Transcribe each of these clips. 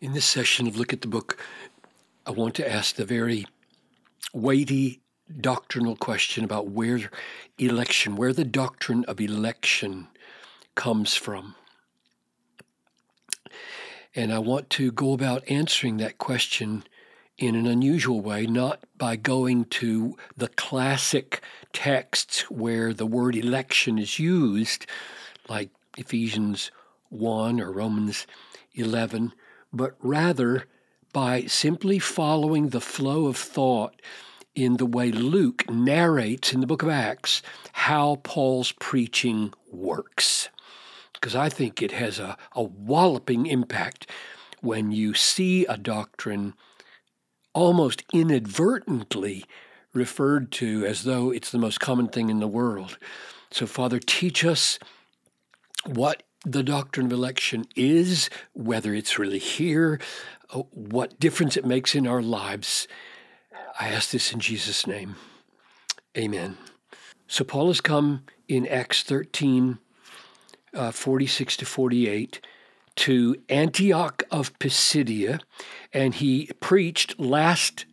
In this session of Look at the Book, I want to ask the very weighty doctrinal question about where election, where the doctrine of election comes from. And I want to go about answering that question in an unusual way, not by going to the classic texts where the word election is used, like Ephesians 1 or Romans 11, but rather by simply following the flow of thought in the way Luke narrates in the book of Acts how Paul's preaching works. Because I think it has a, a walloping impact when you see a doctrine almost inadvertently referred to as though it's the most common thing in the world. So, Father, teach us what the doctrine of election is, whether it's really here, uh, what difference it makes in our lives. I ask this in Jesus' name. Amen. So Paul has come in Acts 13, uh, 46 to 48 to Antioch of Pisidia, and he preached last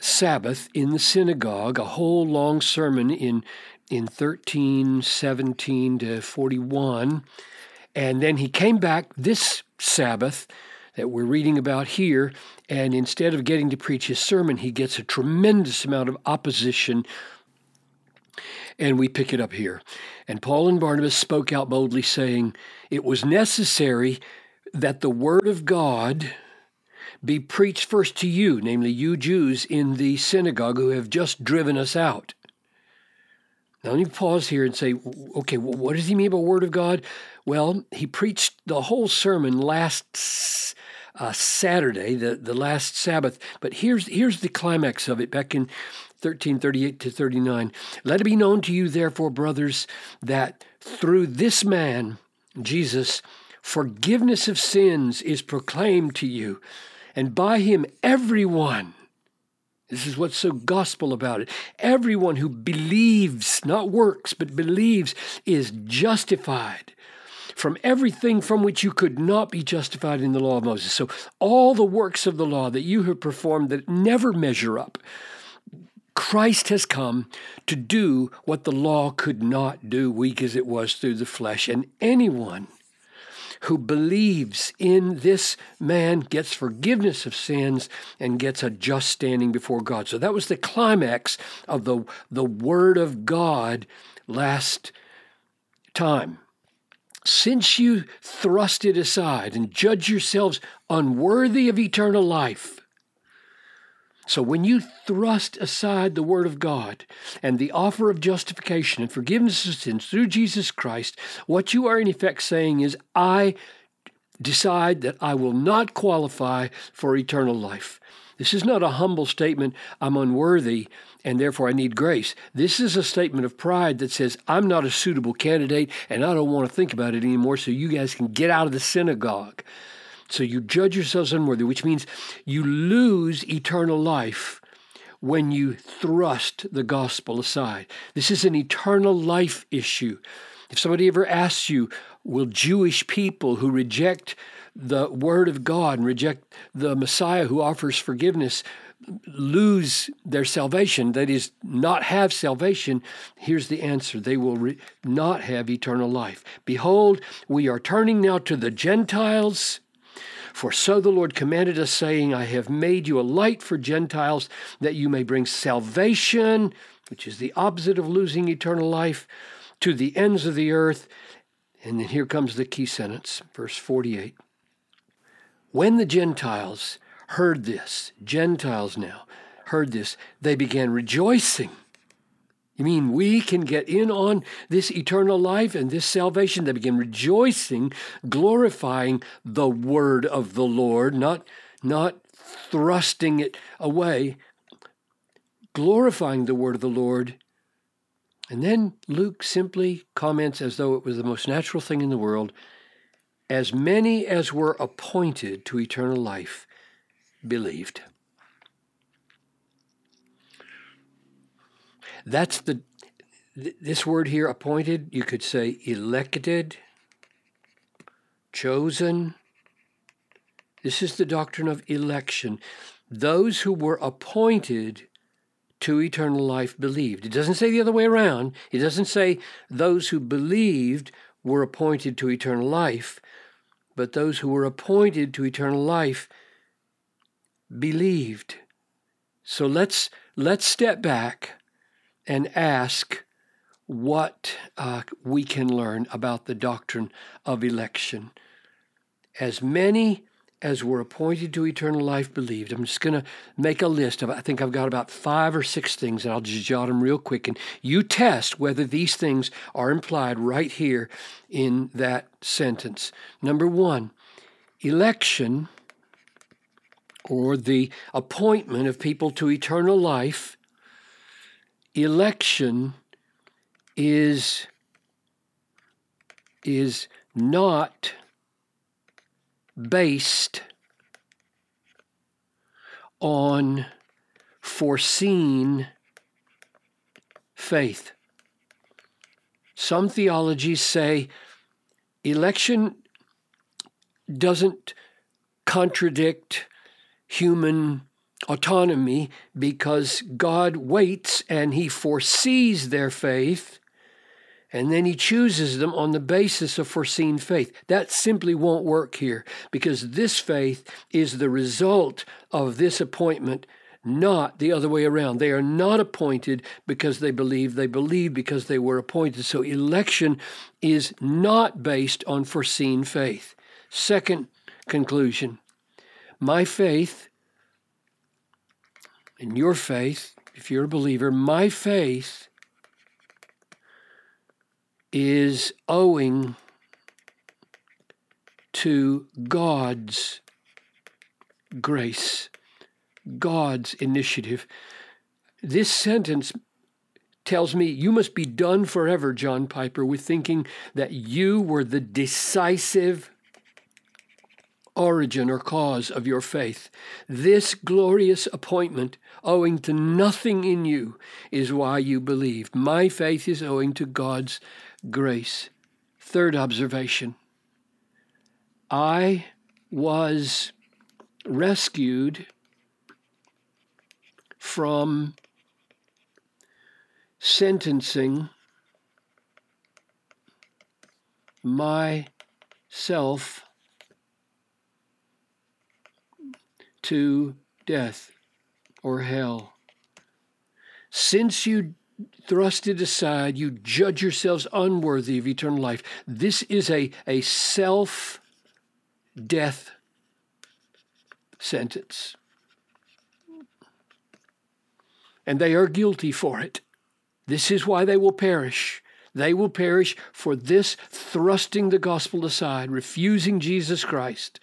Sabbath in the synagogue, a whole long sermon in in 1317 to 41. And then he came back this Sabbath that we're reading about here, and instead of getting to preach his sermon, he gets a tremendous amount of opposition. And we pick it up here. And Paul and Barnabas spoke out boldly, saying, It was necessary that the word of God be preached first to you, namely you Jews in the synagogue who have just driven us out. Now, let me pause here and say, okay, what does he mean by Word of God? Well, he preached the whole sermon last uh, Saturday, the, the last Sabbath, but here's, here's the climax of it back in 1338 to 39. Let it be known to you, therefore, brothers, that through this man, Jesus, forgiveness of sins is proclaimed to you, and by him everyone this is what's so gospel about it. Everyone who believes, not works, but believes, is justified from everything from which you could not be justified in the law of Moses. So, all the works of the law that you have performed that never measure up, Christ has come to do what the law could not do, weak as it was through the flesh. And anyone who believes in this man gets forgiveness of sins and gets a just standing before God. So that was the climax of the, the Word of God last time. Since you thrust it aside and judge yourselves unworthy of eternal life, so when you thrust aside the Word of God and the offer of justification and forgiveness of sins through Jesus Christ, what you are in effect saying is, I decide that I will not qualify for eternal life. This is not a humble statement, I'm unworthy and therefore I need grace. This is a statement of pride that says, I'm not a suitable candidate and I don't want to think about it anymore, so you guys can get out of the synagogue. So you judge yourselves unworthy, which means you lose eternal life when you thrust the gospel aside. This is an eternal life issue. If somebody ever asks you, will Jewish people who reject the word of God and reject the Messiah who offers forgiveness lose their salvation, that is, not have salvation, here's the answer they will re- not have eternal life. Behold, we are turning now to the Gentiles for so the Lord commanded us, saying, I have made you a light for Gentiles, that you may bring salvation, which is the opposite of losing eternal life, to the ends of the earth. And then here comes the key sentence, verse 48. When the Gentiles heard this, Gentiles now heard this, they began rejoicing you mean we can get in on this eternal life and this salvation? They begin rejoicing, glorifying the word of the Lord, not, not thrusting it away, glorifying the word of the Lord. And then Luke simply comments as though it was the most natural thing in the world as many as were appointed to eternal life believed. That's the this word here appointed, you could say elected, chosen, This is the doctrine of election. Those who were appointed to eternal life believed. It doesn't say the other way around. It doesn't say those who believed were appointed to eternal life, but those who were appointed to eternal life believed. So let's let's step back and ask what uh, we can learn about the doctrine of election. As many as were appointed to eternal life believed. I'm just going to make a list of, I think I've got about five or six things, and I'll just jot them real quick. And you test whether these things are implied right here in that sentence. Number one, election or the appointment of people to eternal life. Election is, is not based on foreseen faith. Some theologies say election doesn't contradict human autonomy because God waits and he foresees their faith and then he chooses them on the basis of foreseen faith. That simply won't work here because this faith is the result of this appointment, not the other way around. They are not appointed because they believe, they believe because they were appointed. So election is not based on foreseen faith. Second conclusion my faith and your faith, if you're a believer, my faith is owing to God's grace, God's initiative. This sentence tells me you must be done forever, John Piper, with thinking that you were the decisive origin or cause of your faith. This glorious appointment, owing to nothing in you, is why you believed. My faith is owing to God's grace. Third observation I was rescued from sentencing myself to death or hell. Since you thrust it aside, you judge yourselves unworthy of eternal life. This is a, a self death sentence. And they are guilty for it. This is why they will perish. They will perish for this thrusting the gospel aside, refusing Jesus Christ.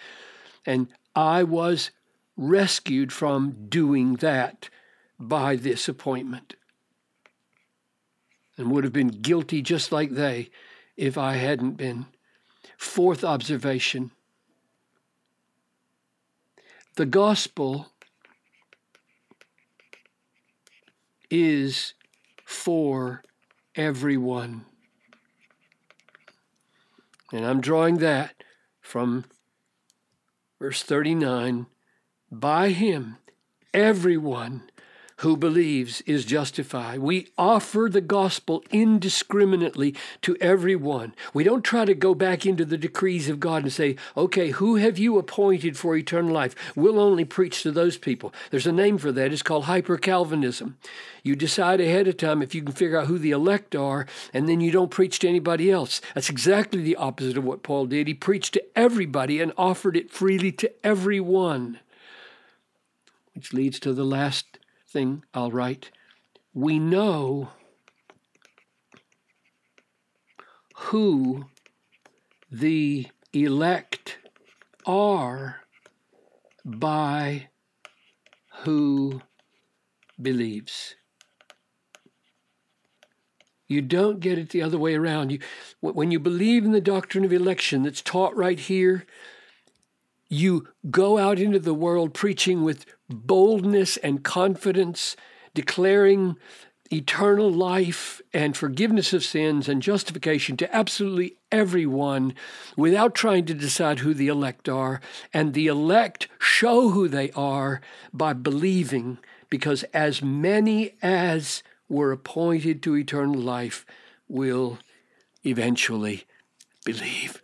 And I was rescued from doing that by this appointment and would have been guilty just like they if I hadn't been. Fourth observation the gospel is for everyone. And I'm drawing that from verse 39 by him, everyone who believes is justified. We offer the gospel indiscriminately to everyone. We don't try to go back into the decrees of God and say, okay, who have you appointed for eternal life? We'll only preach to those people. There's a name for that. It's called hyper Calvinism. You decide ahead of time if you can figure out who the elect are, and then you don't preach to anybody else. That's exactly the opposite of what Paul did. He preached to everybody and offered it freely to everyone. Which leads to the last thing I'll write. We know who the elect are by who believes. You don't get it the other way around. You, when you believe in the doctrine of election that's taught right here, you go out into the world preaching with boldness and confidence, declaring eternal life and forgiveness of sins and justification to absolutely everyone without trying to decide who the elect are. And the elect show who they are by believing, because as many as were appointed to eternal life will eventually believe.